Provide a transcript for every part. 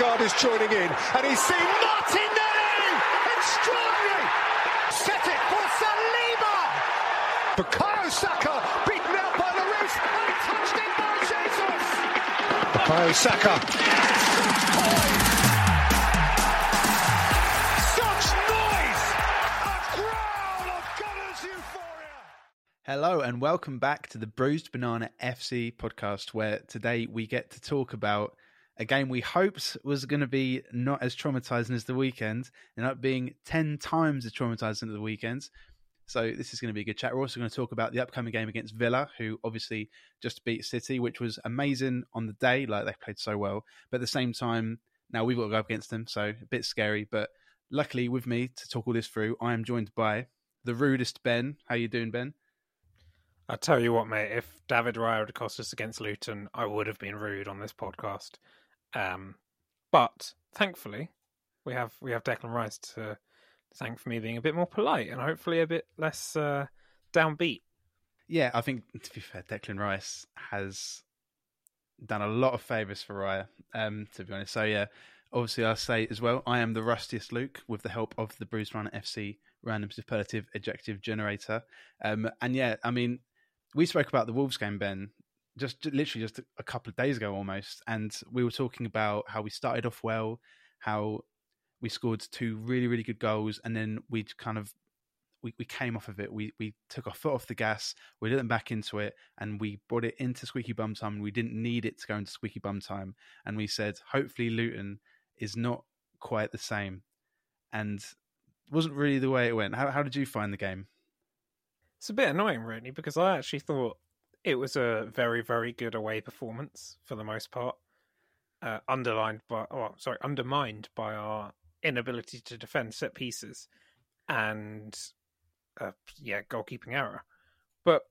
Odegaard is joining in, and he's seen Martinelli! Extraordinary! Set it for Saliba! Bukayo Saka beaten out by Lloris and touched in by Jesus! Bukayo Saka. Such noise! A of Gunners euphoria! Hello and welcome back to the Bruised Banana FC podcast, where today we get to talk about a game we hoped was going to be not as traumatizing as the weekend, and up being 10 times as traumatizing as the weekend. So, this is going to be a good chat. We're also going to talk about the upcoming game against Villa, who obviously just beat City, which was amazing on the day. Like, they played so well. But at the same time, now we've got to go up against them, so a bit scary. But luckily, with me to talk all this through, I am joined by the rudest Ben. How you doing, Ben? I tell you what, mate. If David Raya had cost us against Luton, I would have been rude on this podcast. Um, but thankfully, we have we have Declan Rice to thank for me being a bit more polite and hopefully a bit less uh, downbeat. Yeah, I think to be fair, Declan Rice has done a lot of favours for Raya. Um, to be honest, so yeah, obviously I'll say as well. I am the rustiest Luke with the help of the Bruised Banana FC random superlative adjective generator. Um, and yeah, I mean, we spoke about the Wolves game, Ben, just literally just a couple of days ago almost, and we were talking about how we started off well, how we scored two really really good goals, and then we kind of we, we came off of it. We we took our foot off the gas, we didn't back into it, and we brought it into squeaky bum time. We didn't need it to go into squeaky bum time, and we said hopefully Luton is not quite the same, and wasn't really the way it went. How how did you find the game? It's a bit annoying, really, because I actually thought it was a very very good away performance for the most part, uh, underlined by oh sorry undermined by our inability to defend set pieces and uh, yeah goalkeeping error. But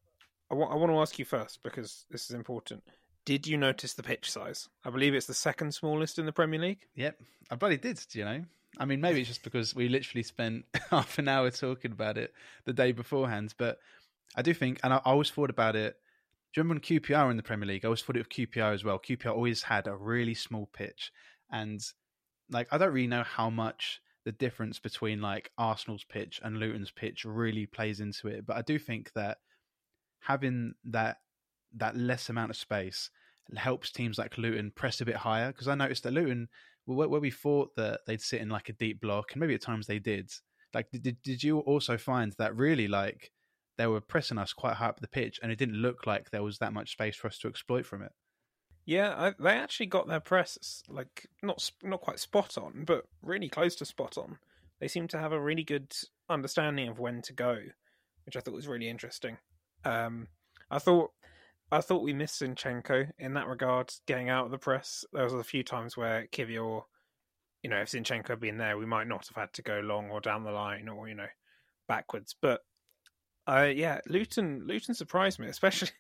I want to ask you first because this is important. Did you notice the pitch size? I believe it's the second smallest in the Premier League. Yep, I bloody did. You know, I mean, maybe it's just because we literally spent half an hour talking about it the day beforehand. But I do think, and I, I always thought about it. Do you remember when QPR in the Premier League? I always thought it with QPR as well. QPR always had a really small pitch, and like I don't really know how much the difference between like Arsenal's pitch and Luton's pitch really plays into it. But I do think that having that that less amount of space helps teams like Luton press a bit higher. Because I noticed that Luton, where, where we thought that they'd sit in like a deep block, and maybe at times they did. Like, did did you also find that really like they were pressing us quite high up the pitch, and it didn't look like there was that much space for us to exploit from it? Yeah, I, they actually got their press like not not quite spot on, but really close to spot on. They seem to have a really good understanding of when to go, which I thought was really interesting. Um, I thought I thought we missed Zinchenko in that regard, getting out of the press. There was a few times where Kivior, you know, if Zinchenko had been there, we might not have had to go long or down the line or you know backwards. But uh, yeah, Luton Luton surprised me, especially.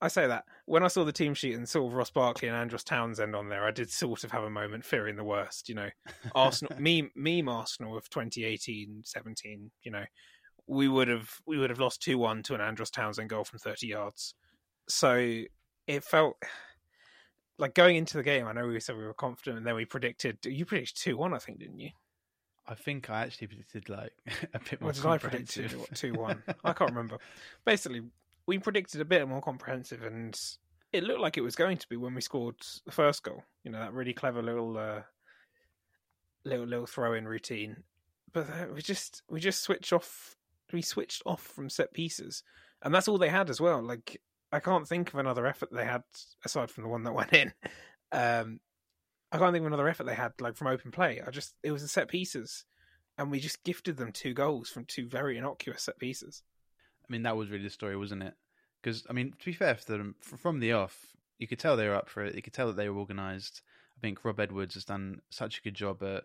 I say that when I saw the team sheet and saw Ross Barkley and Andros Townsend on there, I did sort of have a moment fearing the worst. You know, Arsenal, meme, meme Arsenal of 2018, 17. You know, we would have we would have lost two one to an Andros Townsend goal from 30 yards. So it felt like going into the game. I know we said we were confident, and then we predicted. You predicted two one, I think, didn't you? I think I actually predicted like a bit more. What did I predict? Two one. I can't remember. Basically, we predicted a bit more comprehensive, and it looked like it was going to be when we scored the first goal. You know that really clever little uh, little little throw in routine. But uh, we just we just switched off. We switched off from set pieces, and that's all they had as well. Like I can't think of another effort they had aside from the one that went in. Um, I can't think of another effort they had like from open play. I just it was the set pieces, and we just gifted them two goals from two very innocuous set pieces. I mean, that was really the story, wasn't it? Because I mean, to be fair to them, from the off, you could tell they were up for it. You could tell that they were organised. I think Rob Edwards has done such a good job at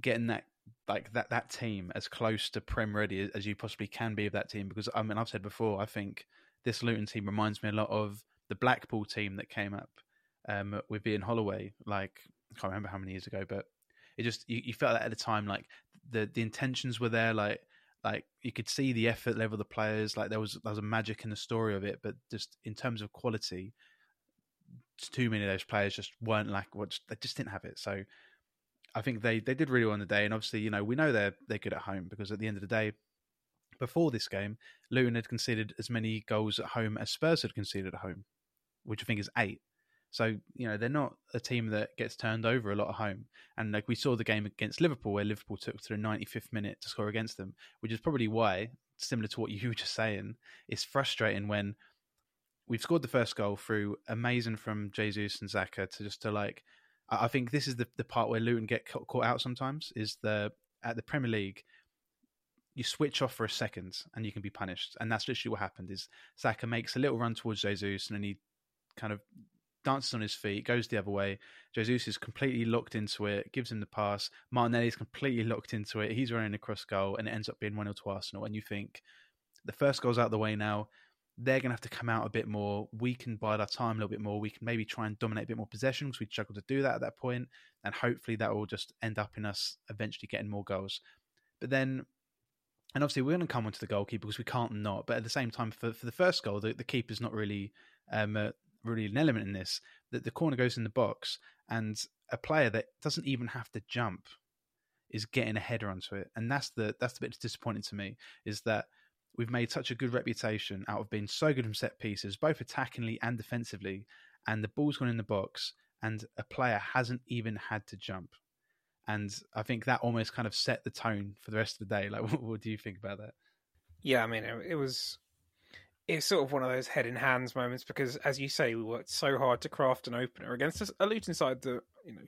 getting that like that that team as close to Prem ready as you possibly can be of that team. Because I mean, I've said before, I think this Luton team reminds me a lot of the Blackpool team that came up um, with Ian Holloway. Like I can't remember how many years ago, but it just you, you felt that at the time, like the the intentions were there, like like you could see the effort level of the players like there was there was a magic in the story of it but just in terms of quality too many of those players just weren't like what they just didn't have it. So I think they they did really well on the day, and obviously you know we know they're they're good at home because at the end of the day. Before this game, Luton had conceded as many goals at home as Spurs had conceded at home, which I think is eight. So you know they're not a team that gets turned over a lot at home. And like we saw the game against Liverpool, where Liverpool took to the 95th minute to score against them, which is probably why, similar to what you were just saying, it's frustrating when we've scored the first goal through amazing from Jesus and Xhaka to just to like. I think this is the the part where Luton get caught out sometimes is the at the Premier League. You switch off for a second and you can be punished, and that's literally what happened. Is Xhaka makes a little run towards Jesus and then he kind of dances on his feet, goes the other way. Jesus is completely locked into it, gives him the pass. Martinelli's completely locked into it. He's running across goal, and it ends up being 1 0 to Arsenal. And you think the first goal's out of the way now. They're going to have to come out a bit more. We can bide our time a little bit more. We can maybe try and dominate a bit more possession because we struggled to do that at that point. point, and hopefully that will just end up in us eventually getting more goals. But then and obviously we're going to come onto the goalkeeper because we can't not. But at the same time, for, for the first goal, the, the keeper's not really um, uh, really an element in this that the corner goes in the box and a player that doesn't even have to jump is getting a header onto it, and that's the that's the bit that's disappointing to me is that we've made such a good reputation out of being so good from set pieces, both attackingly and defensively, and the ball's gone in the box, and a player hasn't even had to jump, and I think that almost kind of set the tone for the rest of the day. Like, what, what do you think about that? Yeah, I mean, it, it was it's sort of one of those head in hands moments because, as you say, we worked so hard to craft an opener against a Luton side that you know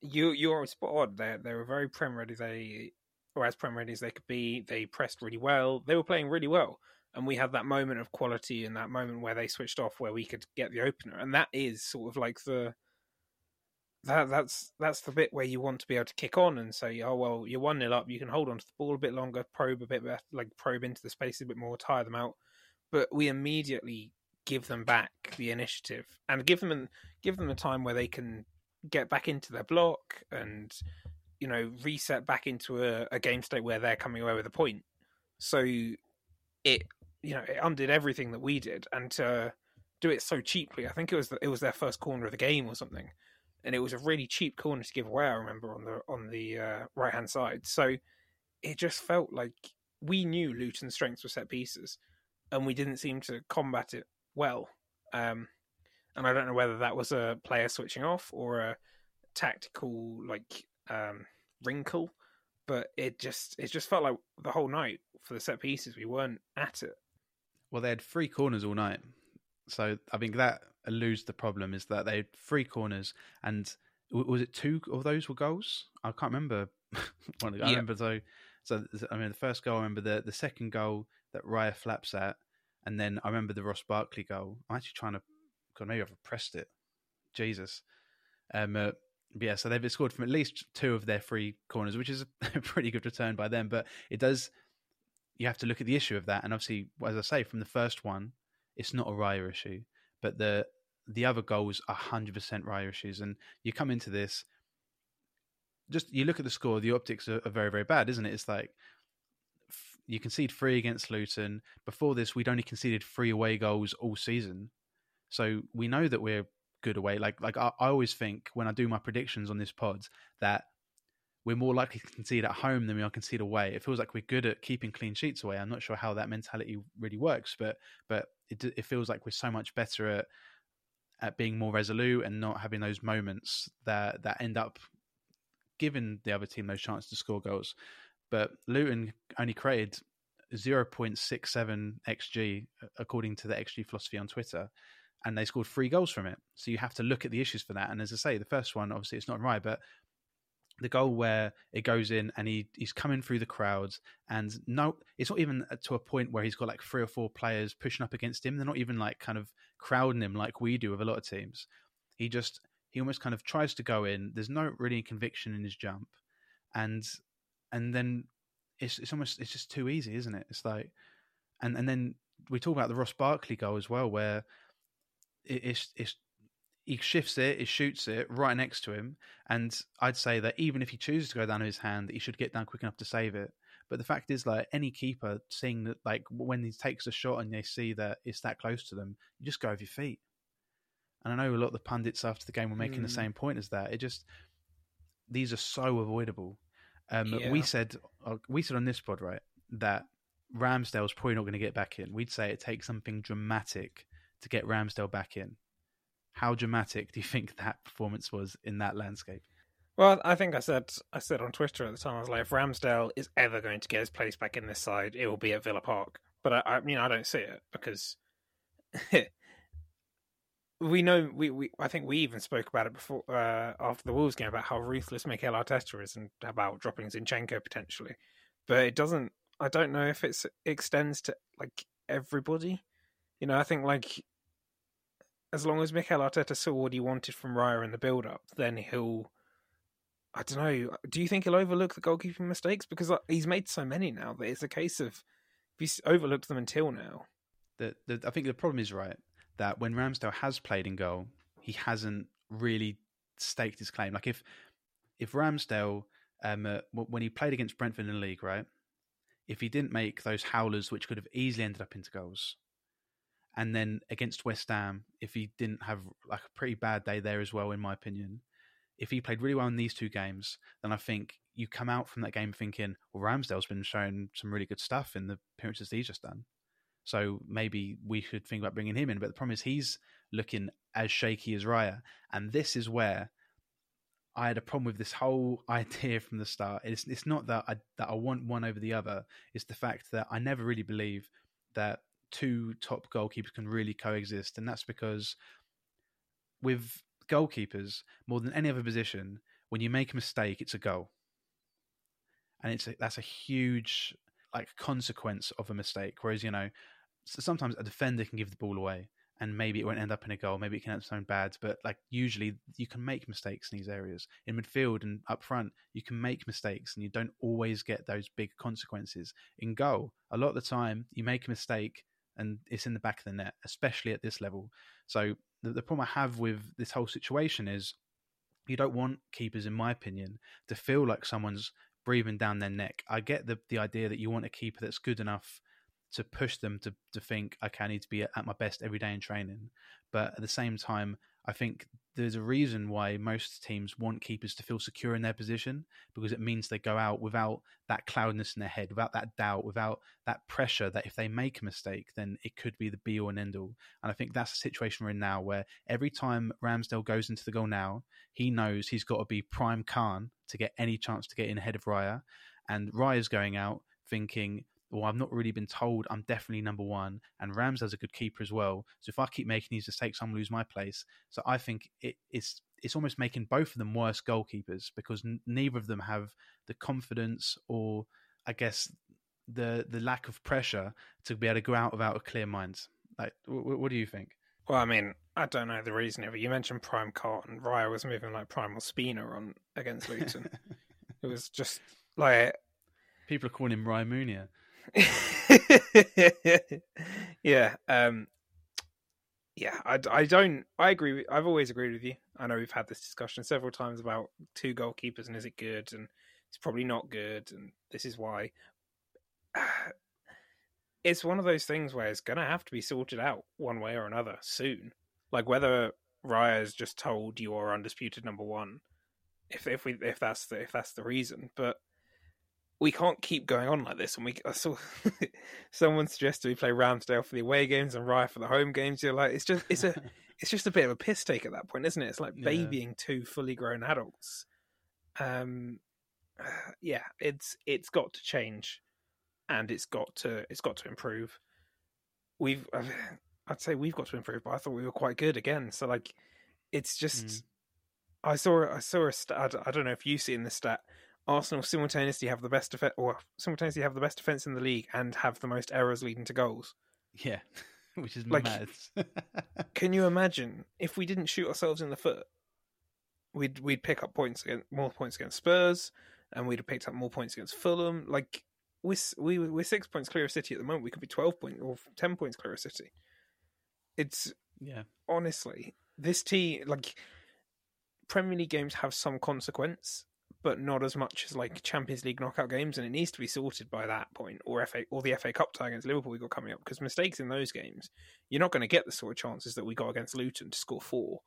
you you're spot on. They they were very prem ready. They or as prem ready as they could be. They pressed really well. They were playing really well, and we had that moment of quality and that moment where they switched off, where we could get the opener, and that is sort of like the that that's that's the bit where you want to be able to kick on and say, oh well, you're one nil up, you can hold on to the ball a bit longer, probe a bit like probe into the space a bit more, tire them out but we immediately give them back the initiative and give them give them a time where they can get back into their block and you know reset back into a, a game state where they're coming away with a point. So it you know it undid everything that we did, and to do it so cheaply, I think it was the, it was their first corner of the game or something, and it was a really cheap corner to give away. I remember on the on the uh, right hand side, so it just felt like we knew Luton's strengths were set pieces, and we didn't seem to combat it well. Um, and I don't know whether that was a player switching off or a tactical like um, wrinkle, but it just it just felt like the whole night for the set pieces we weren't at it. Well, they had three corners all night, so I think that alludes the problem is that they had three corners, and was it two of those were goals? I can't remember. One, I remember though. So I mean, the first goal. I remember the the second goal that Raya flaps at, and then I remember the Ross Barkley goal. I'm actually trying to, God, maybe I've pressed it. Jesus. Um, uh, yeah, so they've scored from at least two of their three corners, which is a pretty good return by them. But it does, you have to look at the issue of that. And obviously, as I say, from the first one, it's not a Raya issue, but the the other goals are hundred percent Raya issues. And you come into this, just you look at the score, the optics are, are very very bad, isn't it? It's like you concede three against Luton. Before this, we'd only conceded three away goals all season, so we know that we're good away. Like like I, I always think when I do my predictions on this pod that we're more likely to concede at home than we are concede away. It feels like we're good at keeping clean sheets away. I'm not sure how that mentality really works, but but it it feels like we're so much better at at being more resolute and not having those moments that that end up giving the other team those chances to score goals but Luton only created 0.67 xg uh, according to the xg philosophy on Twitter, and they scored three goals from it. So you have to look at the issues for that. And as I say, the first one obviously it's not right, but the goal where it goes in and he he's coming through the crowds and no it's not even uh, to a point where he's got like three or four players pushing up against him they're not even like kind of crowding him like we do with a lot of teams he just he almost kind of tries to go in there's no really conviction in his jump and and then it's it's almost it's just too easy, isn't it? It's like, and and then we talk about the Ross Barkley goal as well, where it, it's it's he shifts it, he shoots it right next to him, and I'd say that even if he chooses to go down to his hand, he should get down quick enough to save it. But the fact is, like any keeper, seeing that, like when he takes a shot and they see that it's that close to them, you just go with your feet. And I know a lot of the pundits after the game were making the Mm. same point as that. It just these are so avoidable. Um, Yeah. We said uh, we said on this pod right that Ramsdale's probably not going to get back in. We'd say it takes something dramatic to get Ramsdale back in. How dramatic do you think that performance was in that landscape? Well, I think I said I said on Twitter at the time I was like, if Ramsdale is ever going to get his place back in this side, it will be at Villa Park. But I, I mean, I don't see it because we know we, we I think we even spoke about it before uh, after the Wolves game about how ruthless Mikel Arteta is and about dropping Zinchenko potentially. But it doesn't. I don't know if it extends to like everybody. You know, I think like as long as Mikel Arteta saw what he wanted from Raya in the build-up, then he'll. I don't know. Do you think he'll overlook the goalkeeping mistakes because he's made so many now that it's a case of if he's overlooked them until now. The, the, I think the problem is right that when Ramsdale has played in goal, he hasn't really staked his claim. Like if if Ramsdale, um, uh, when he played against Brentford in the league, right, if he didn't make those howlers which could have easily ended up into goals, and then against West Ham, if he didn't have like a pretty bad day there as well, in my opinion, if he played really well in these two games, then I think you come out from that game thinking, well, Ramsdale's been showing some really good stuff in the appearances he's just done. So maybe we should think about bringing him in. But the problem is he's looking as shaky as Raya. And this is where I had a problem with this whole idea from the start. It's it's not that I that I want one over the other. It's the fact that I never really believe that two top goalkeepers can really coexist, and that's because with goalkeepers, more than any other position, when you make a mistake, it's a goal, and it's a, that's a huge like consequence of a mistake. Whereas you know, sometimes a defender can give the ball away, and maybe it won't end up in a goal. Maybe it can end up something bad, but like usually you can make mistakes in these areas. In midfield and up front, you can make mistakes, and you don't always get those big consequences. In goal, a lot of the time you make a mistake and it's in the back of the net, especially at this level. So the, the problem I have with this whole situation is you don't want keepers, in my opinion, to feel like someone's breathing down their neck. I get the the idea that you want a keeper that's good enough to push them to to think, okay, I need to be at my best every day in training. But at the same time, I think there's a reason why most teams want keepers to feel secure in their position because it means they go out without that cloudness in their head, without that doubt, without that pressure that if they make a mistake, then it could be the be all and end all. And I think that's the situation we're in now where every time Ramsdale goes into the goal now, he knows he's got to be prime Kahn to get any chance to get in ahead of Raya. And Raya's going out thinking, well, I've not really been told I'm definitely number one, and Ramsdale's a good keeper as well. So if I keep making these mistakes, I'm lose my place. So I think it, it's it's almost making both of them worse goalkeepers because n- neither of them have the confidence or, I guess, the the lack of pressure to be able to go out without a clear mind. Like, w- what do you think? Well, I mean, I don't know the reason it. You mentioned Prime Carton. Raya was moving like Primal Spina on against Luton. it was just like people are calling him Raimunia. yeah, um, yeah. I, I don't. I agree. With, I've always agreed with you. I know we've had this discussion several times about two goalkeepers and is it good and it's probably not good and this is why. It's one of those things where it's going to have to be sorted out one way or another soon. Like whether Raya's just told you are undisputed number one, if if we if that's the if that's the reason, but we can't keep going on like this. And we I saw someone suggested we play Ramsdale for the away games and Raya for the home games. You're like, it's just it's a it's just a bit of a piss take at that point, isn't it? It's like Yeah. babying two fully grown adults. Um, yeah, it's it's got to change, and it's got to it's got to improve. We've I'd say we've got to improve, but I thought we were quite good again. So like, it's just Mm. I saw I saw a stat. I don't know if you've seen this stat. Arsenal simultaneously have the best defense, or simultaneously have the best defense in the league, and have the most errors leading to goals. Yeah, which is Like- mad. Can you imagine if we didn't shoot ourselves in the foot? We'd we'd pick up points against more points against Spurs, and we'd have picked up more points against Fulham. Like we're s- we we're six points clear of City at the moment. We could be twelve points or ten points clear of City. It's yeah, honestly, this team like Premier League games have some consequence, but not as much as like Champions League knockout games, and it needs to be sorted by that point, or FA or the FA Cup tie against Liverpool we got coming up. Because mistakes in those games, you're not going to get the sort of chances that we got against Luton to score four.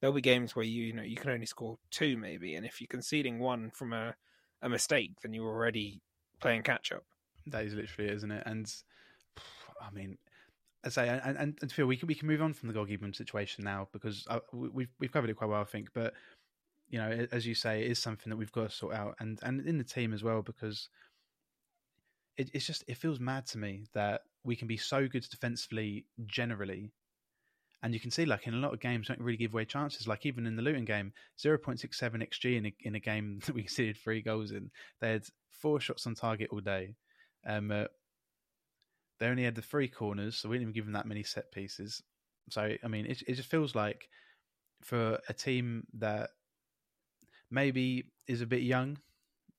There'll be games where you, you know you can only score two maybe, and if you're conceding one from a a mistake, then you're already playing catch up. That is literally, it, isn't it? And I mean, I say, and, and, Phil, we can we can move on from the goalkeeping situation now because uh, I, we've we've covered it quite well, I think. But you know, as you say, it is something that we've got to sort out, and and in the team as well, because it, it's just it feels mad to me that we can be so good defensively generally, and you can see like in a lot of games don't really give away chances. Like even in the Luton game, zero point six seven xG in a, in a game that we conceded three goals in. They had four shots on target all day. Um, uh, they only had the three corners, so we didn't even give them that many set pieces. So I mean, it it just feels like for a team that maybe is a bit young.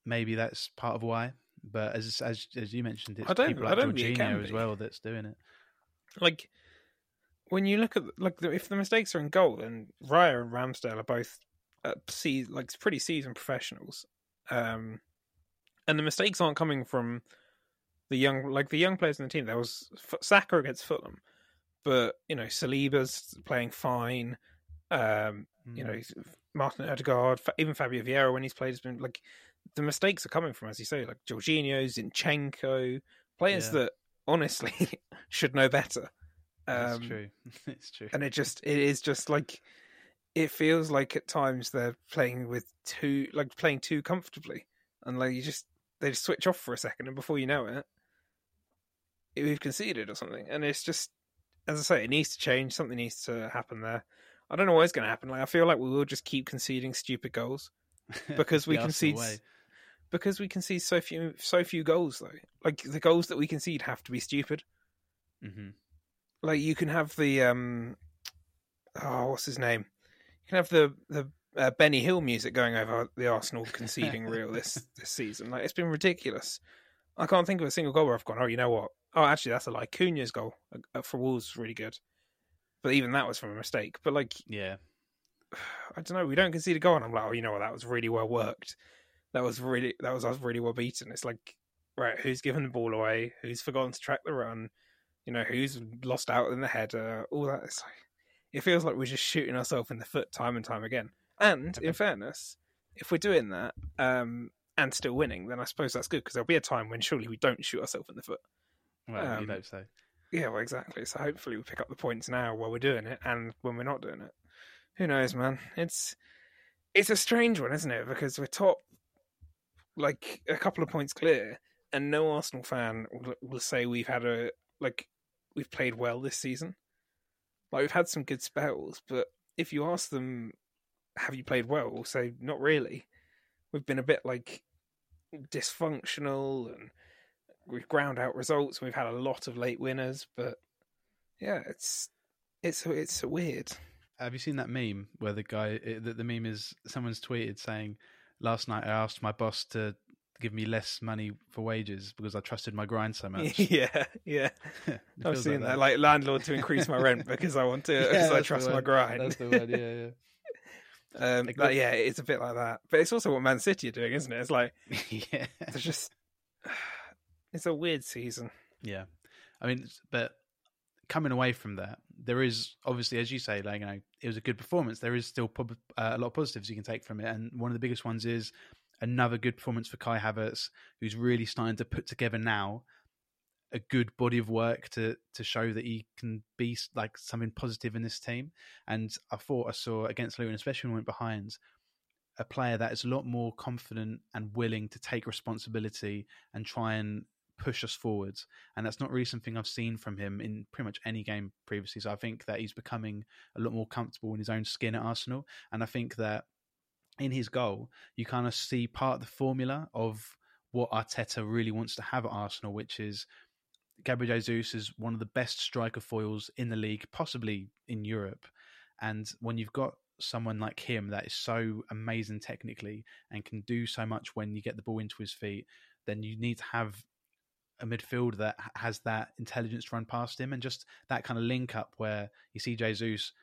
Maybe that's part of why. But as as as you mentioned, it's I don't- people I like don't it can Jorginho as well that's doing it. Like when you look at like the, if the mistakes are in goal, then Raya and Ramsdale are both uh, se- like pretty seasoned professionals, um, and the mistakes aren't coming from the young like the young players in the team. There was F- Saka against Fulham, but you know Saliba's playing fine. Um, you know, Mm. Martin Odegaard, even Fabio Vieira when he's played has been like the mistakes are coming from, as you say, like Jorginho, Zinchenko, players Yeah. that honestly should know better. It's Um, true. it's true. and it just it is just like it feels like at times they're playing with too like playing too comfortably, and like you just they just switch off for a second, and before you know it, we've conceded or something. And it's just as I say, it needs to change. Something needs to happen there. I don't know what's going to happen. Like I feel like we will just keep conceding stupid goals because we concede because we concede so few so few goals though. Like the goals that we concede have to be stupid. Mhm. Like you can have the um oh what's his name? You can have the the uh, Benny Hill music going over the Arsenal conceding reel this this season. Like it's been ridiculous. I can't think of a single goal where I've gone, oh, you know what? Oh, actually, that's a lie. Cunha's goal for Wolves really good, but even that was from a mistake. But like, Yeah. I don't know. We don't concede a goal, and I'm like, oh, you know what? That was really well worked. That was really that was us really well beaten. It's like, right, who's given the ball away? Who's forgotten to track the run? You know, who's lost out in the header? All that. It's like, it feels like we're just shooting ourselves in the foot time and time again. And in fairness, if we're doing that um, and still winning, then I suppose that's good because there'll be a time when surely we don't shoot ourselves in the foot. Well, Um, you'd hope so. Yeah, well, exactly. So hopefully we pick up the points now while we're doing it, and when we're not doing it, who knows, man? It's it's a strange one, isn't it? Because we're top, like a couple of points clear, and no Arsenal fan will, will say we've had a like we've played well this season. Like we've had some good spells, but if you ask them, have you played well? We'll say not really. We've been a bit like dysfunctional and we've ground out results. We've had a lot of late winners, but yeah, it's it's it's weird. Have you seen that meme where the guy, it- the, the meme is someone's tweeted saying, "Last night I asked my boss to give me less money for wages because I trusted my grind so much." yeah, yeah. I've seen like that. Like landlord to increase my rent because I want to Yeah, because I trust my grind. That's the word. Yeah, um, Like, but yeah, it's a bit like that. But it's also what Man City are doing, isn't it? It's like yeah, yeah. there's just it's a weird season. Yeah, I mean, but coming away from that, there is obviously, as you say, like you know, it was a good performance. There is still uh, a lot of positives you can take from it, and one of the biggest ones is another good performance for Kai Havertz, who's really starting to put together now a good body of work to to show that he can be like something positive in this team. And I thought I saw against Luton, especially when we went behind, a player that is a lot more confident and willing to take responsibility and try and push us forwards. And that's not really something I've seen from him in pretty much any game previously. So I think that he's becoming a lot more comfortable in his own skin at Arsenal. And I think that in his goal, you kind of see part of the formula of what Arteta really wants to have at Arsenal, which is Gabriel Jesus is one of the best striker foils in the league, possibly in Europe. And when you've got someone like him that is so amazing technically and can do so much when you get the ball into his feet, then you need to have a midfield that has that intelligence to run past him and just that kind of link up where you see Jesus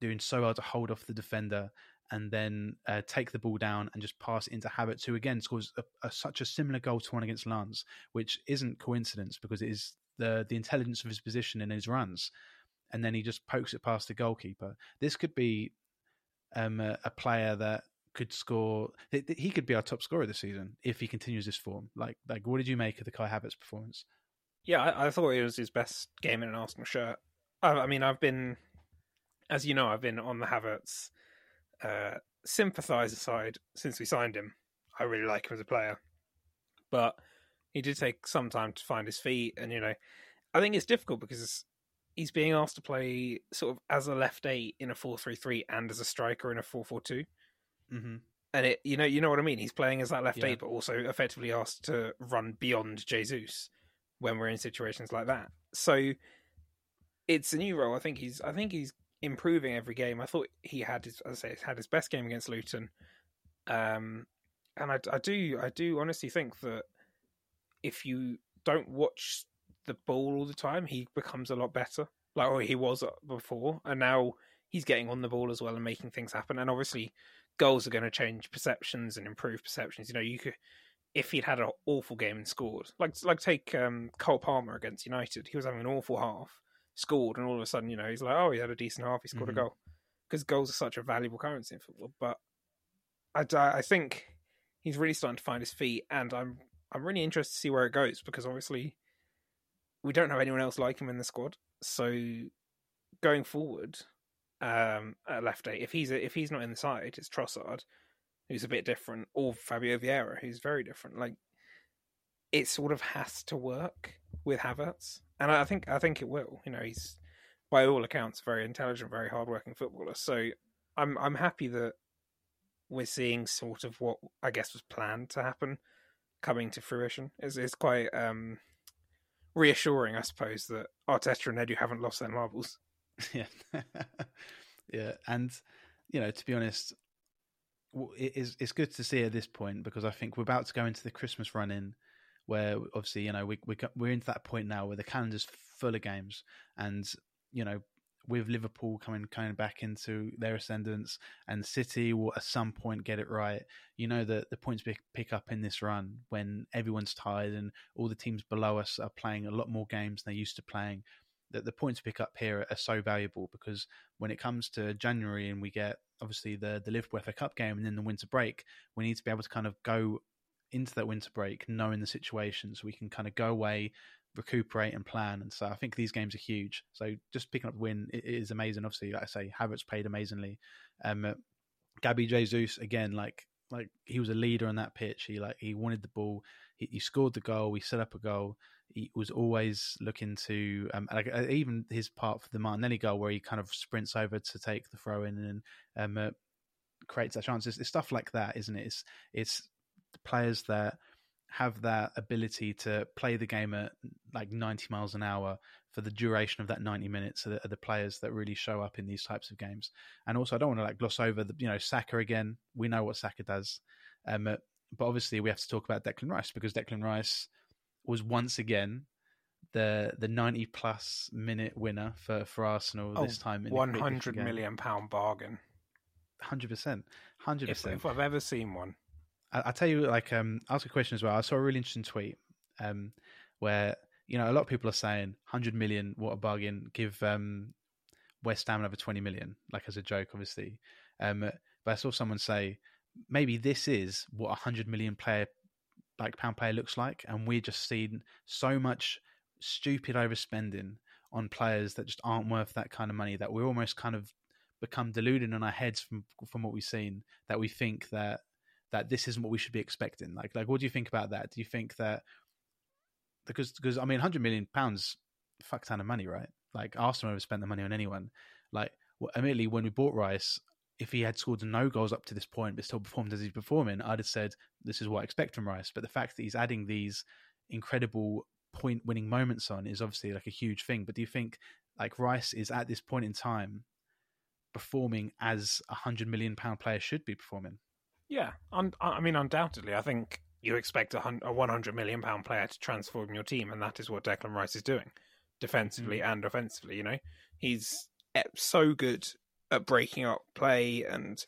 doing so well to hold off the defender and then uh, take the ball down and just pass into Havertz, who again scores a, a, such a similar goal to one against Lens, which isn't coincidence because it is the the intelligence of his position in his runs, and then he just pokes it past the goalkeeper. This could be um, a, a player that could score. He could be our top scorer this season if he continues this form. Like, like, what did you make of the Kai Havertz performance? Yeah, I, I thought it was his best game in an Arsenal shirt. I, I, mean, I've been, as you know, I've been on the Havertz uh, sympathiser side since we signed him. I really like him as a player, but he did take some time to find his feet, and you know, I think it's difficult because he's being asked to play sort of as a left eight in a four three three and as a striker in a four four two. Mm-hmm. And it, you know, you know what I mean. He's playing as that left yeah. eight, but also effectively asked to run beyond Jesus when we're in situations like that. So it's a new role. I think he's, I think he's improving every game. I thought he had, his, as I say, had his best game against Luton. Um, and I, I do, I do honestly think that if you don't watch the ball all the time, he becomes a lot better. Like, oh, he was before, and now he's getting on the ball as well and making things happen. And obviously, goals are going to change perceptions and improve perceptions. You know, you could if he'd had an awful game and scored, like like take um, Cole Palmer against United, he was having an awful half, scored, and all of a sudden, you know, he's like, oh, he had a decent half, he scored mm-hmm. a goal, because goals are such a valuable currency in football. But I, I think he's really starting to find his feet, and I'm I'm really interested to see where it goes because obviously we don't have anyone else like him in the squad, so going forward, um, at left eight. If he's a, if he's not in the side, it's Trossard, who's a bit different, or Fabio Vieira, who's very different. Like it sort of has to work with Havertz, and I think I think it will. You know, he's by all accounts a very intelligent, very hardworking footballer. So I'm I'm happy that we're seeing sort of what I guess was planned to happen coming to fruition. It's, it's quite um, reassuring, I suppose, that Arteta and Edu haven't lost their marbles. Yeah, yeah, and you know, to be honest, it is it's good to see at this point because I think we're about to go into the Christmas run in, where obviously you know we we we're into that point now where the calendar's full of games, and you know with Liverpool coming kind of back into their ascendance, and City will at some point get it right. You know that the points pick up in this run when everyone's tired and all the teams below us are playing a lot more games than they're used to playing that the points pick up here are so valuable because when it comes to January and we get obviously the the Liverpool FA Cup game and then the winter break, we need to be able to kind of go into that winter break knowing the situation so we can kind of go away, recuperate and plan. And so I think these games are huge. So just picking up the win is amazing. Obviously, like I say, Havertz played amazingly. Um, Gabby Jesus again, like like he was a leader on that pitch. He like he wanted the ball. He, he scored the goal. He set up a goal he was always looking to um, like uh, even his part for the Martinelli goal where he kind of sprints over to take the throw in and um, uh, creates that chance. It's, it's, stuff like that, isn't it? It's it's players that have that ability to play the game at like 90 miles an hour for the duration of that 90 minutes are the, are the players that really show up in these types of games. And also, I don't want to like gloss over the you know Saka again. We know what Saka does, um, uh, but obviously we have to talk about Declan Rice because Declan Rice was once again the the 90 plus minute winner for, for Arsenal oh, this time. In one hundred million pound bargain. Hundred percent, hundred percent. If I've ever seen one, I, will tell you. Like, um, ask a question as well. I saw a really interesting tweet, um, where you know a lot of people are saying hundred million, what a bargain. Give um, West Ham another twenty million, like as a joke, obviously. Um, but I saw someone say maybe this is what a hundred million player like pound player looks like, and we're just seeing so much stupid overspending on players that just aren't worth that kind of money that we're almost kind of become deluded in our heads from from what we've seen that we think that that this isn't what we should be expecting. Like like what do you think about that? Do you think that because because I mean, hundred million pounds, fuck ton of money, right? Like Arsenal never spent the money on anyone. Like well, immediately when we bought Rice, if he had scored no goals up to this point but still performed as he's performing, I'd have said this is what I expect from Rice. But the fact that he's adding these incredible point winning moments on is obviously like a huge thing. But do you think like Rice is at this point in time performing as a hundred million pound player should be performing? Yeah, un- I mean, undoubtedly, I think you expect a, hun- a 100 million pound player to transform your team, and that is what Declan Rice is doing, defensively mm. and offensively. You know, he's eh, so good at breaking up play and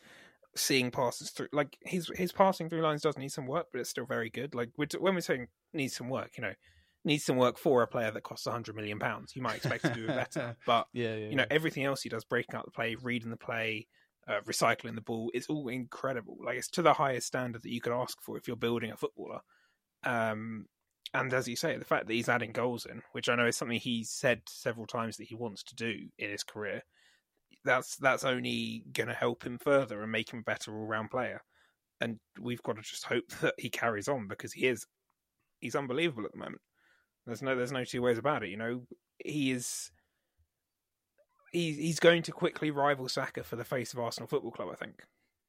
seeing passes through. Like his his passing through lines does need some work, but it's still very good. Like we're, when we're saying needs some work, you know, needs some work for a player that costs 100 million pounds. You might expect to do it better, but yeah, yeah, you know everything else he does, breaking up the play, reading the play, uh, recycling the ball, it's all incredible. Like it's to the highest standard that you could ask for if you're building a footballer. Um, and as you say, the fact that he's adding goals in, which I know is something he's said several times that he wants to do in his career, that's that's only going to help him further and make him a better all round player. And we've got to just hope that he carries on because he is he's unbelievable at the moment. There's no there's no two ways about it. You know, he is he's he's going to quickly rival Saka for the face of Arsenal Football Club. I think.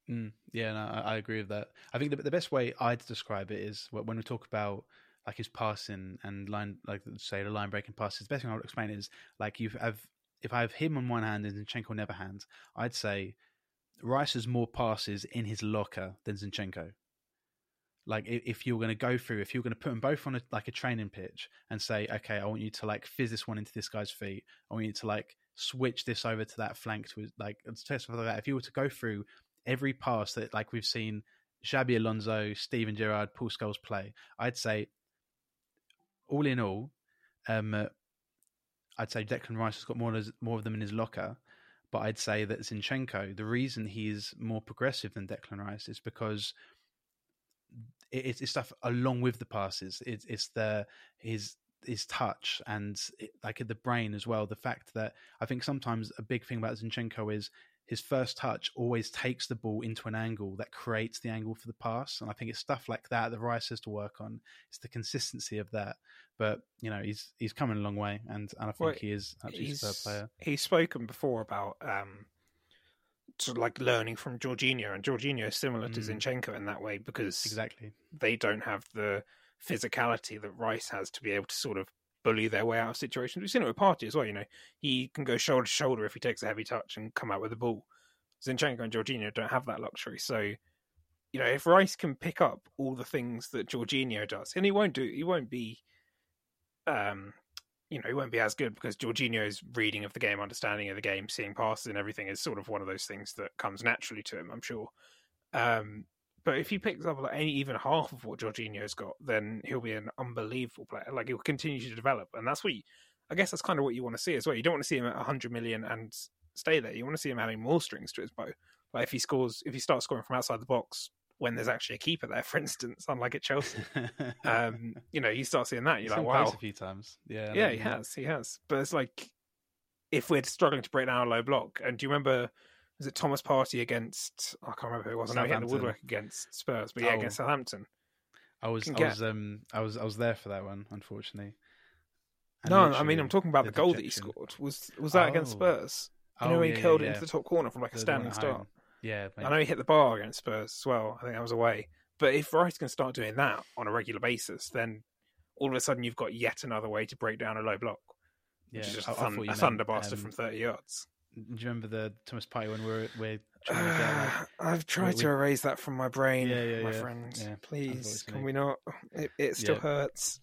Mm, yeah, no, I, I, agree with that. I think the, the best way I'd describe it is when we talk about like his passing and line, like say the line breaking passes. The best thing I would explain is like you have if I have him on one hand and Zinchenko on the other hand, I'd say Rice has more passes in his locker than Zinchenko. Like if you're going to go through, if you're going to put them both on a, like a training pitch and say, okay, I want you to like fizz this one into this guy's feet. I want you to like switch this over to that flank to like stuff like that. If you were to go through every pass that like we've seen Xabi Alonso, Steven Gerrard, Paul Scholes play, I'd say all in all, um, I'd say Declan Rice has got more more of them in his locker. But I'd say that Zinchenko, the reason he's more progressive than Declan Rice is because it's, it's stuff along with the passes. It's, it's the his his touch and it, like the brain as well. The fact that I think sometimes a big thing about Zinchenko is his first touch always takes the ball into an angle that creates the angle for the pass. And I think it's stuff like that that Rice has to work on. It's the consistency of that. But you know, he's he's coming a long way, and, and I think well, he is actually a superb player. He's spoken before about um, sort of like learning from Jorginho, and Jorginho is similar mm. to Zinchenko in that way because exactly they don't have the physicality that Rice has to be able to sort of bully their way out of situations. We've seen it with Partey as well. You know, he can go shoulder to shoulder if he takes a heavy touch and come out with the ball. Zinchenko and Jorginho don't have that luxury. So, you know, if Rice can pick up all the things that Jorginho does, and he won't do, he won't be, um, you know, he won't be as good because Jorginho's reading of the game, understanding of the game, seeing passes and everything is sort of one of those things that comes naturally to him. I'm sure. Um, but if he picks up like any even half of what Jorginho's got, then he'll be an unbelievable player. Like he'll continue to develop, and that's what you, I guess that's kind of what you want to see as well. You don't want to see him at 100 million and stay there. You want to see him adding more strings to his bow. Like if he scores, if he starts scoring from outside the box when there's actually a keeper there, for instance, unlike at Chelsea, um, you know, you start seeing that. You're He's like, wow, a few times, yeah, yeah, he has, he has. But it's like if we're struggling to break down a low block, and do you remember? Was it Thomas Partey against I can't remember who it was. I know he hit the woodwork against Spurs, but yeah, oh. against Southampton. I was, I was, um, I was, I was there for that one, unfortunately. And no, I mean, I'm talking about the, the goal that he scored. Was was that oh. against Spurs? You know, oh, he yeah, curled yeah, it into the top corner from like a standing start. Yeah, I know he hit the bar against Spurs as well. I think that was away. But if Rice can start doing that on a regular basis, then all of a sudden you've got yet another way to break down a low block, which yeah, is just a, thun- a thunderbuster um, from 30 yards. Do you remember the Thomas Partey when we're we're trying to get? Like, uh, I've tried we, to erase that from my brain, yeah, yeah, my yeah. friend. Yeah, Please, can we not? It, it still hurts.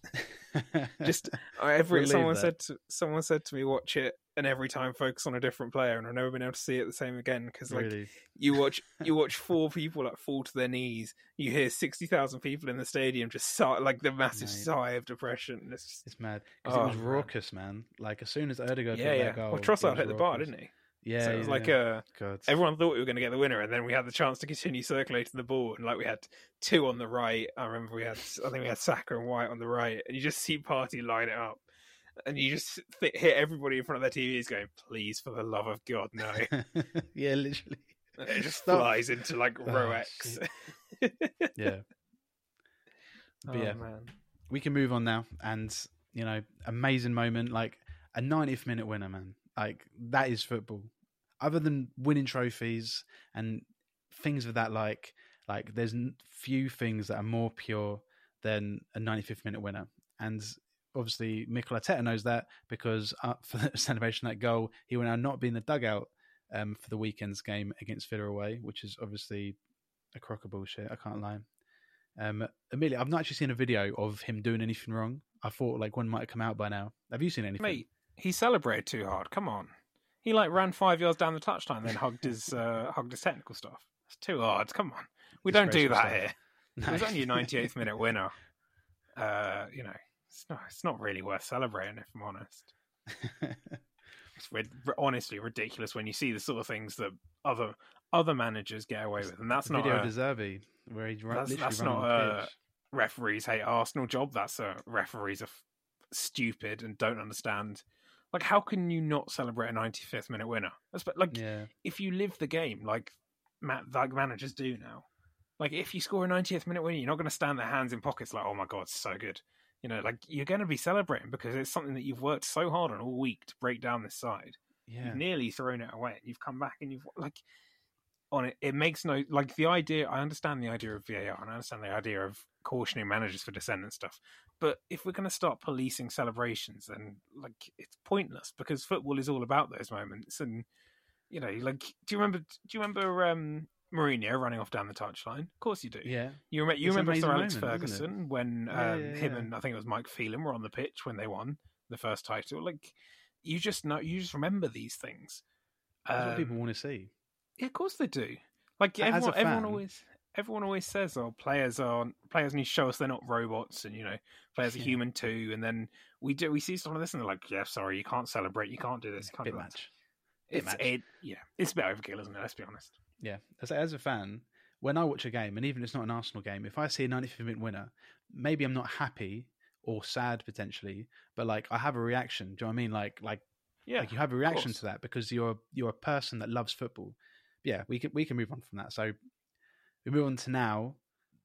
Just uh, every someone that. said to, someone said to me, watch it, and every time focus on a different player, and I've never been able to see it the same again because like really? you watch you watch four people like fall to their knees, you hear sixty thousand people in the stadium just sigh, like the massive Mate. sigh of depression. It's, just, it's mad because oh, it was oh, raucous, man. Like as soon as Odegaard yeah, yeah. Goal, oh, well, Trossard hit the bar, didn't he? Yeah, so it was yeah, like yeah. a everyone thought we were going to get the winner, and then we had the chance to continue circulating the ball, and like we had two on the right. I remember we had I think we had Saka and White on the right, and you just see Partey line it up, and you just th- hit everybody in front of their TVs going, "Please, for the love of God, no!" yeah, literally, and it just Stop. flies into like oh, row X. yeah, but oh, yeah, man. we can move on now, and you know, amazing moment, like a 90th minute winner, man. Like that is football. Other than winning trophies and things of that, like like there's few things that are more pure than a 95th minute winner. And obviously, Mikel Arteta knows that because uh, for the celebration that goal, he will now not be in the dugout um, for the weekend's game against Villa away, which is obviously a crock of bullshit. I can't lie. Um, Amelia, I've not actually seen a video of him doing anything wrong. I thought like one might have come out by now. Have you seen anything? Mate, he celebrated too hard. Come on. He like ran five yards down the touchline, then hugged his uh, hugged his technical stuff. It's too hard. Come on, we don't do that Disgraceful here. No. It was only a 98th minute winner. Uh, you know, it's not. It's not really worth celebrating, if I'm honest. It's rid- honestly ridiculous when you see the sort of things that other other managers get away with, and that's not video a, where he run, that's- that's not a- referees hate Arsenal job. That's a referees are f- stupid and don't understand. Like, how can you not celebrate a 95th minute winner? Espe- Like, Yeah, if you live the game, like ma- like managers do now. Like, if you score a 90th minute winner, you're not going to stand their hands in pockets like, "Oh my god, so good." You know, like you're going to be celebrating because it's something that you've worked so hard on all week to break down this side. yeah. You've nearly thrown it away, and you've come back and you've like on it. It makes no like the idea. I understand the idea of VAR, and I understand the idea of cautioning managers for dissent and stuff. But if we're going to start policing celebrations, then like it's pointless because football is all about those moments. And you know, like, do you remember? Do you remember um, Mourinho running off down the touchline? Of course you do. Yeah, You, rem- you remember Sir Alex moment. Ferguson when Yeah, um, yeah, him yeah. and I think it was Mike Phelan were on the pitch when they won the first title. Like you just know, you just remember these things. that's what Um, people want to see. yeah, of course they do. Like everyone, everyone always, everyone always says, "Oh, players aren't players need to show us they're not robots," and you know, players are human too. And then we do, we see some of this, and they're like, "Yeah, sorry, you can't celebrate, you can't do this, you can't Bit do that." It's match. it, yeah, it's a bit overkill, isn't it? Let's be honest. Yeah, as a, as a fan, when I watch a game, and even if it's not an Arsenal game, if I see a 95th minute winner, maybe I'm not happy or sad potentially, but like I have a reaction. Do you know what I mean? Like, like, Yeah, like you have a reaction to that because you're you're a person that loves football. Yeah, we can we can move on from that. So we move on to now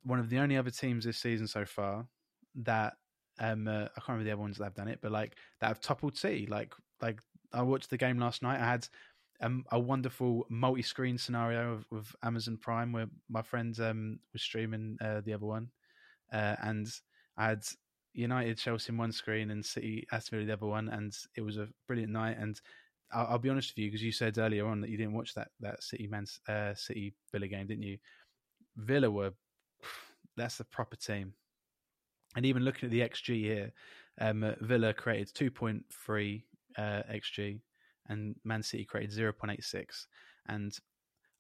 one of the only other teams this season so far that um uh, I can't remember the other ones that have done it, but like that have toppled City. Like like I watched the game last night. I had um, a wonderful multi-screen scenario of, of Amazon Prime where my friend um, was streaming uh, the other one, uh, and I had United Chelsea in one screen and City Aston Villa the other one, and it was a brilliant night. And I'll, I'll be honest with you because you said earlier on that you didn't watch that that City Man uh, City Villa game, didn't you? Villa were that's the proper team. And even looking at the XG here, um, uh, Villa created 2.3 uh, XG and Man City created 0.86. And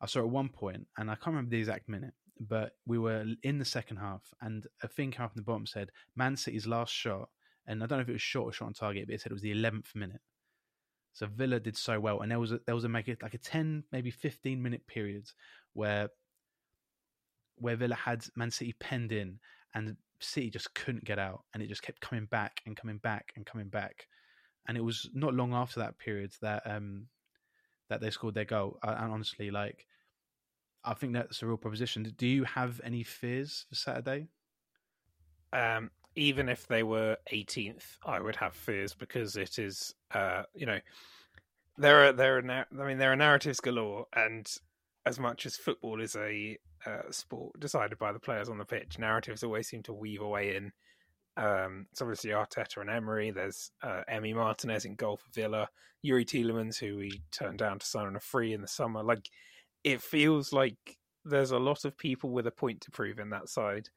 I saw at one point, and I can't remember the exact minute, but we were in the second half, and a thing came up the bottom said Man City's last shot, and I don't know if it was short or shot on target, but it said it was the 11th minute. So Villa did so well, and there was a, there was a make it like a 10 maybe 15 minute period where where Villa had Man City penned in, and City just couldn't get out, and it just kept coming back and coming back and coming back, and it was not long after that period that um that they scored their goal. And honestly, like I think that's a real proposition. Do you have any fears for Saturday? um, even if they were 18th, I would have fears because it is, uh, you know, there are there are I mean there are narratives galore, and as much as football is a uh, sport decided by the players on the pitch, narratives always seem to weave a way in. Um, it's obviously Arteta and Emery. There's uh, Emi Martinez in goal for Villa, Youri Tielemans, who we turned down to sign on a free in the summer. Like it feels like there's a lot of people with a point to prove in that side.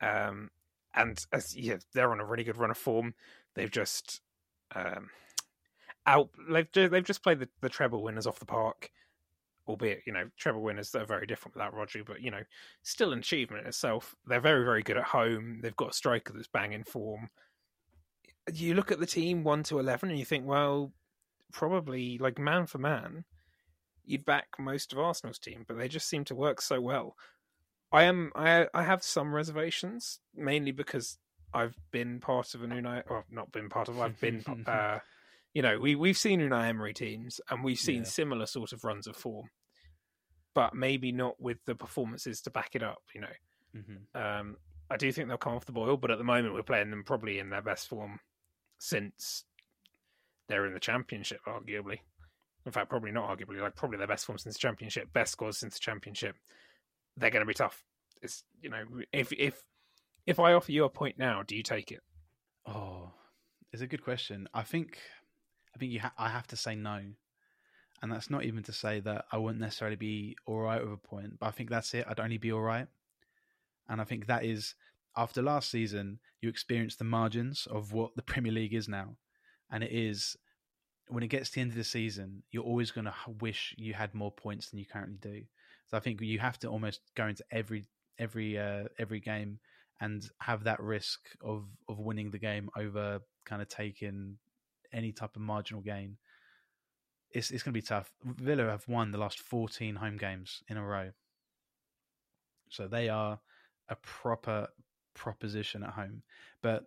Um, and as yeah, they're on a really good run of form. They've just um, out. They've ju- they've just played the, the treble winners off the park, albeit you know treble winners that are very different without Rodri, but you know still an achievement in itself. They're very very good at home. They've got a striker that's banging form. You look at the team one to eleven, and you think, well, probably like man for man, you'd back most of Arsenal's team, but they just seem to work so well. I am I I have some reservations, mainly because I've been part of an Unai or not been part of I've been uh you know, we we've seen Unai Emery teams and we've seen Yeah. similar sort of runs of form. But maybe not with the performances to back it up, you know. Mm-hmm. Um I do think they'll come off the boil, but at the moment we're playing them probably in their best form since they're in the championship, arguably. In fact, probably not arguably, like probably their best form since the championship, best scores since the championship. They're going to be tough. It's you know, if if if I offer you a point now, do you take it? Oh, it's a good question. I think, I think you ha- I have to say no, and that's not even to say that I wouldn't necessarily be all right with a point, but I think that's it. I'd only be all right, and I think that is after last season, you experience the margins of what the Premier League is now, and it is when it gets to the end of the season, you're always going to wish you had more points than you currently do. So I think you have to almost go into every every uh, every game and have that risk of of winning the game over kind of taking any type of marginal gain. It's it's going to be tough. Villa have won the last 14 home games in a row. So they are a proper proposition at home. But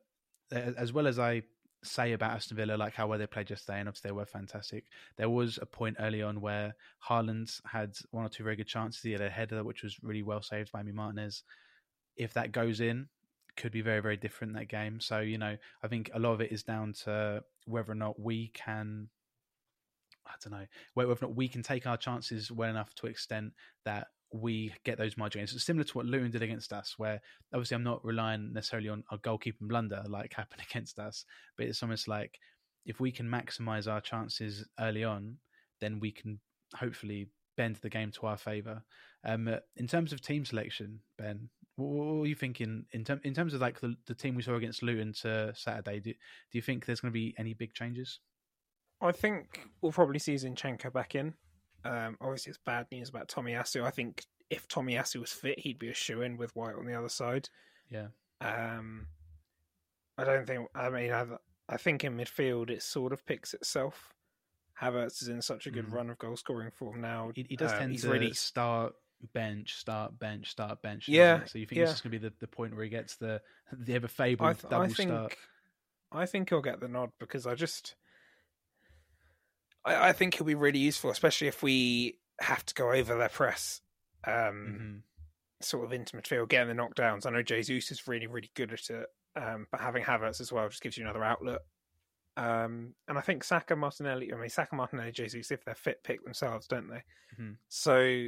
as well as I say about Aston Villa, like how well they played yesterday, and obviously they were fantastic. There was a point early on where Haaland had one or two very good chances. He had a header which was really well saved by Emi Martinez. If that goes in, could be very very different that game. So you know, I think a lot of it is down to whether or not we can. I don't know whether or not we can take our chances well enough to extent that we get those margin gains. It's similar to what Luton did against us, where obviously I'm not relying necessarily on a goalkeeping blunder like happened against us, but it's almost like if we can maximise our chances early on, then we can hopefully bend the game to our favour. Um, in terms of team selection, Ben, what, what are you thinking in, ter- in terms of like the, the team we saw against Luton to Saturday? Do, do you think there's going to be any big changes? I think we'll probably see Zinchenko back in. Um, obviously, it's bad news about Tomiyasu. I think if Tomiyasu was fit, he'd be a shoe in with White on the other side. Yeah. Um, I don't think. I mean, I, I think in midfield it sort of picks itself. Havertz is in such a good Mm. run of goal scoring form now. He, he does Uh, tend he's to really start bench, start bench, start bench. Yeah, he? So you think yeah. this is going to be the, the point where he gets the the ever fabled I, th- double I think start? I think he'll get the nod because I just I, I think he'll be really useful, especially if we have to go over their press, um, Mhm. sort of into midfield, getting the knockdowns. I know Jesus is really really good at it, um, but having Havertz as well just gives you another outlet. Um, and I think Saka, Martinelli, I mean Saka, Martinelli, Jesus, if they're fit, pick themselves, don't they? Mhm. So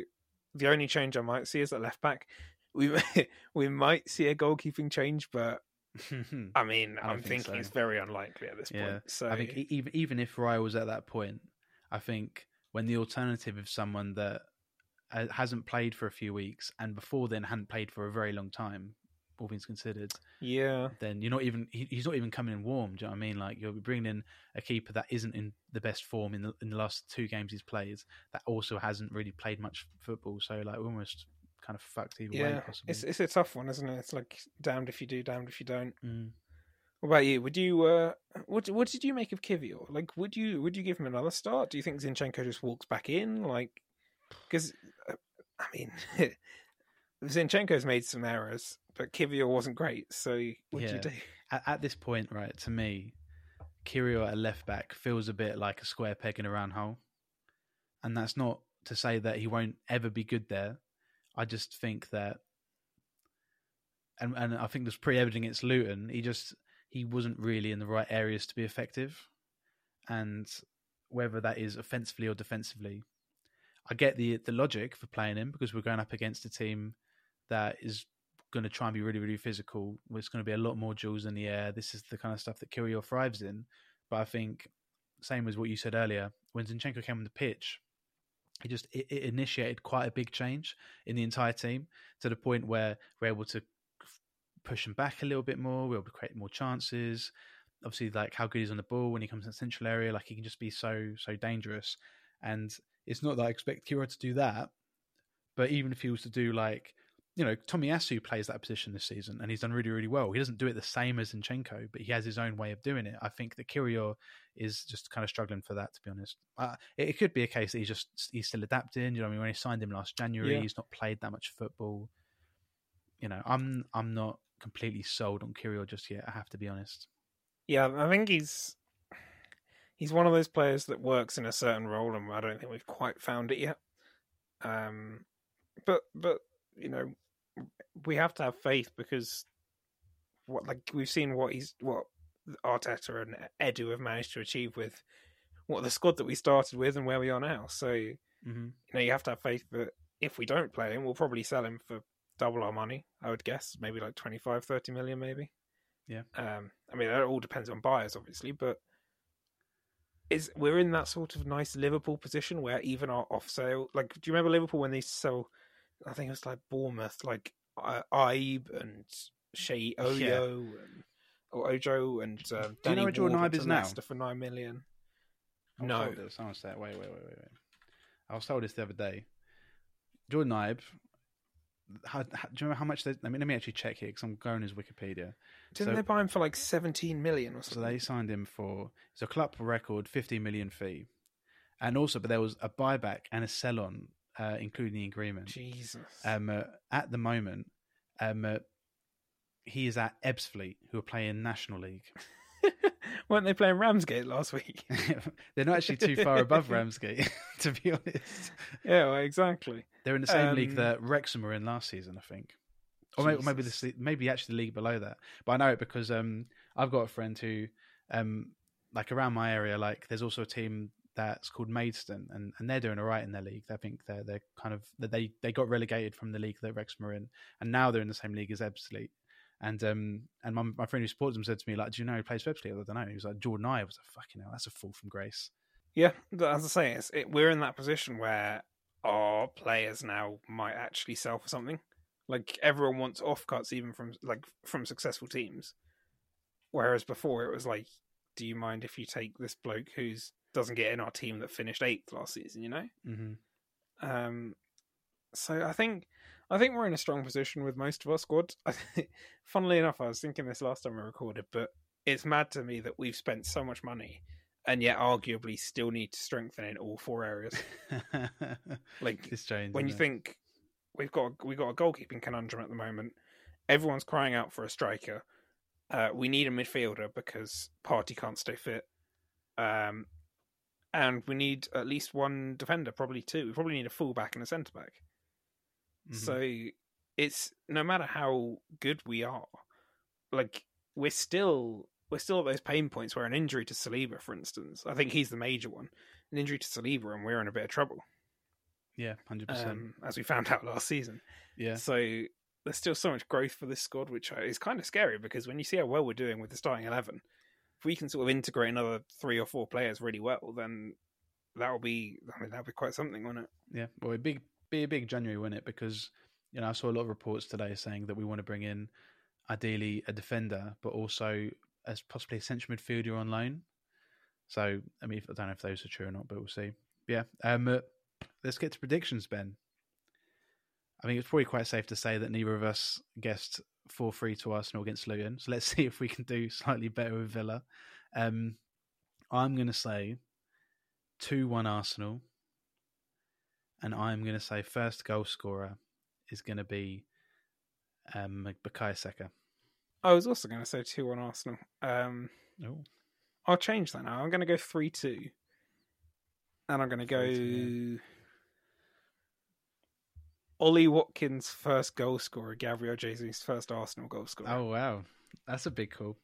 the only change I might see is at left back. We we might see a goalkeeping change, but I mean, I I'm think thinking so. it's very unlikely at this Yeah. point. So I think even even if Raya was at that point, I think when the alternative of someone that uh, hasn't played for a few weeks and before then hadn't played for a very long time, all things considered, yeah, then you're not even he, he's not even coming in warm. Do you know what I mean? Like you're bringing in a keeper that isn't in the best form in the in the last two games he's played. That also hasn't really played much football. So like we're almost kind of fucked either way. yeah, Possibly. it's it's a tough one, isn't it? It's like damned if you do, damned if you don't. Mm. What about you? Would you uh, what what did you make of Kiwior? Like, would you would you give him another start? Do you think Zinchenko just walks back in? Like, because uh, I mean, Zinchenko's made some errors, but Kiwior wasn't great. So what do you do? at, at this point, right, to me, Kiwior at left back feels a bit like a square peg in a round hole. And that's not to say that he won't ever be good there. I just think that, and, and I think this pretty evident against Luton, he just, he wasn't really in the right areas to be effective. And whether that is offensively or defensively, I get the the logic for playing him because we're going up against a team that is going to try and be really, really physical. It's going to be a lot more duels in the air. This is the kind of stuff that Kiwior thrives in. But I think, same as what you said earlier, when Zinchenko came on the pitch, he just it, it initiated quite a big change in the entire team to the point where we're able to push him back a little bit more. We're able to create more chances. Obviously, like how good he's on the ball when he comes in the central area, like he can just be so so dangerous. And it's not that I expect Kiwior to do that, but even if he was to do like you know, Tomiyasu plays that position this season and he's done really, really well. He doesn't do it the same as Zinchenko, but he has his own way of doing it. I think that Kiwior is just kind of struggling for that, to be honest. Uh, it, it could be a case that he's just he's still adapting. You know, what I mean, when he signed him last January, Yeah. he's not played that much football. You know, I'm I'm not completely sold on Kiwior just yet. I have to be honest. Yeah, I think he's he's one of those players that works in a certain role, and I don't think we've quite found it yet. Um, but but you know, we have to have faith because what like we've seen what he's what Arteta and Edu have managed to achieve with what the squad that we started with and where we are now. So you Mm-hmm. know, you have to have faith that if we don't play him, we'll probably sell him for double our money. I would guess maybe like 25, 30 million, maybe. Yeah. Um, I mean, that all depends on buyers, obviously, but is we're in that sort of nice Liverpool position where even our off sale, like, do you remember Liverpool when they sell? I think it was like Bournemouth, like uh, Ibe and Sheyi Oyo and or Ojo and um, Do you know where Jordan Ibe is now? For nine million. I was No. told this. Someone said, wait, wait, wait, wait, wait. I was told this the other day. Jordan Ibe. How, how, do you remember how much they? I mean, let me actually check here because I'm going as Wikipedia. Didn't So- they buy him for like 17 million or something? So they signed him for it's a club record 50 million fee, and also, but there was a buyback and a sell on, uh, including the agreement. Jesus. Um, uh, at the moment, um, uh, he is at Ebbsfleet, who are playing National League. Weren't they playing Ramsgate last week? They're not actually too far above Ramsgate, to be honest. yeah, well, exactly. They're in the same league Um, that Wrexham were in last season, I think, or maybe, maybe this maybe actually the league below that. But I know it because um, I've got a friend who, um, like around my area, like there's also a team that's called Maidstone, and, and they're doing all right in their league. I think they're they're kind of they they got relegated from the league that Wrexham are in, and now they're in the same league as Ebbsfleet. And um and my, my friend who supports them said to me like, "Do you know who plays for Ebbsfleet?" I don't know. He was like, "Jordan I was like, fucking hell, that's a fall from grace." Yeah, as I say, it's, it, we're in that position where our players now might actually sell for something. Like everyone wants offcuts, even from like from successful teams. Whereas before it was like, do you mind if you take this bloke who's doesn't get in our team that finished eighth last season? You know. hmm Um, so I think I think we're in a strong position with most of our squad. Funnily enough, I was thinking this last time we recorded, but it's mad to me that we've spent so much money and yet arguably still need to strengthen in all four areas. Like strange. when you it? think we've got we've got a goalkeeping conundrum at the moment, everyone's crying out for a striker. Uh, we need a midfielder because Partey can't stay fit. Um, and we need at least one defender, probably two. We probably need a fullback and a centre back. Mhm. So it's no matter how good we are, like we're still we're still at those pain points where an injury to Saliba, for instance, I think he's the major one. An injury to Saliba, and we're in a bit of trouble, yeah, hundred percent. um, as we found out last season. Yeah, So there's still so much growth for this squad, which is kind of scary because when you see how well we're doing with the starting eleven, if we can sort of integrate another three or four players really well, then that'll be I mean that'll be quite something, won't it? yeah. Well, it'd be be a big January, wouldn't it? Because you know I saw a lot of reports today saying that we want to bring in ideally a defender, but also as possibly a central midfielder on loan. So I mean, I don't know if those are true or not, but we'll see. Yeah. Um, uh, let's get to predictions, Ben. I think it's probably quite safe to say that neither of us guessed four three to Arsenal against Luton. So let's see if we can do slightly better with Villa. Um, I'm going to say two one Arsenal, and I'm going to say first goal scorer is going to be um, Bukayo Saka. I was also going to say 2 1 Arsenal. Um, Oh, I'll change that now. I'm going to go three two, and I'm going to go 3-2, Ollie Watkins first goal scorer, Gabriel Jesus first Arsenal goal scorer. oh wow, that's a big call.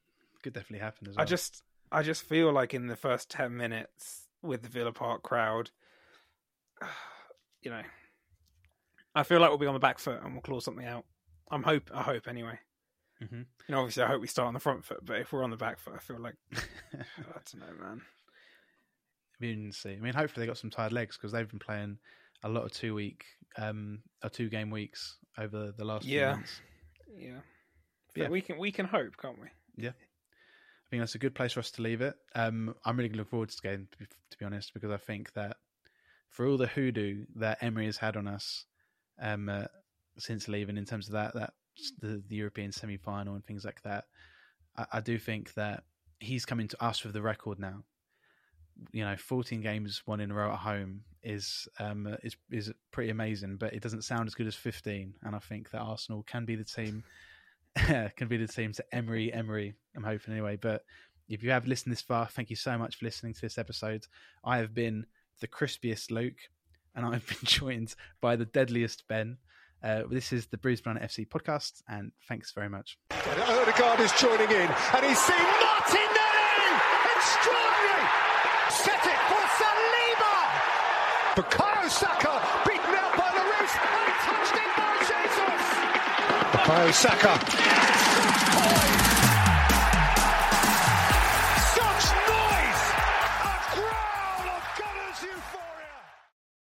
Could definitely happen as well. I just I just feel like in the first ten minutes with the Villa Park crowd, you know, I feel like we'll be on the back foot and we'll claw something out. I'm hope I hope anyway. hmm You know, obviously I hope we start on the front foot, but if we're on the back foot, I feel like I don't know, man. We didn't see. I mean, hopefully they got some tired legs because they've been playing a lot of two week, um, or two game weeks over the last few months. Yeah, Yeah. We can we can hope, can't we? Yeah. I think that's a good place for us to leave it. Um, I'm really looking forward to this game, to be, to be honest, because I think that for all the hoodoo that Emery has had on us um, uh, since leaving, in terms of that, that the, the European semi final and things like that, I, I do think that he's coming to us with the record now. You know, 14 games won in a row at home is um, is is pretty amazing, but it doesn't sound as good as 15. And I think that Arsenal can be the team can be the team to Emery Emery. I'm hoping anyway. But if you have listened this far, thank you so much for listening to this episode. I have been the crispiest Luke, and I've been joined by the deadliest Ben. Uh, this is the Bruised Banana FC podcast, and thanks very much. Odegaard is joining in, and he's seen Bukayo Saka.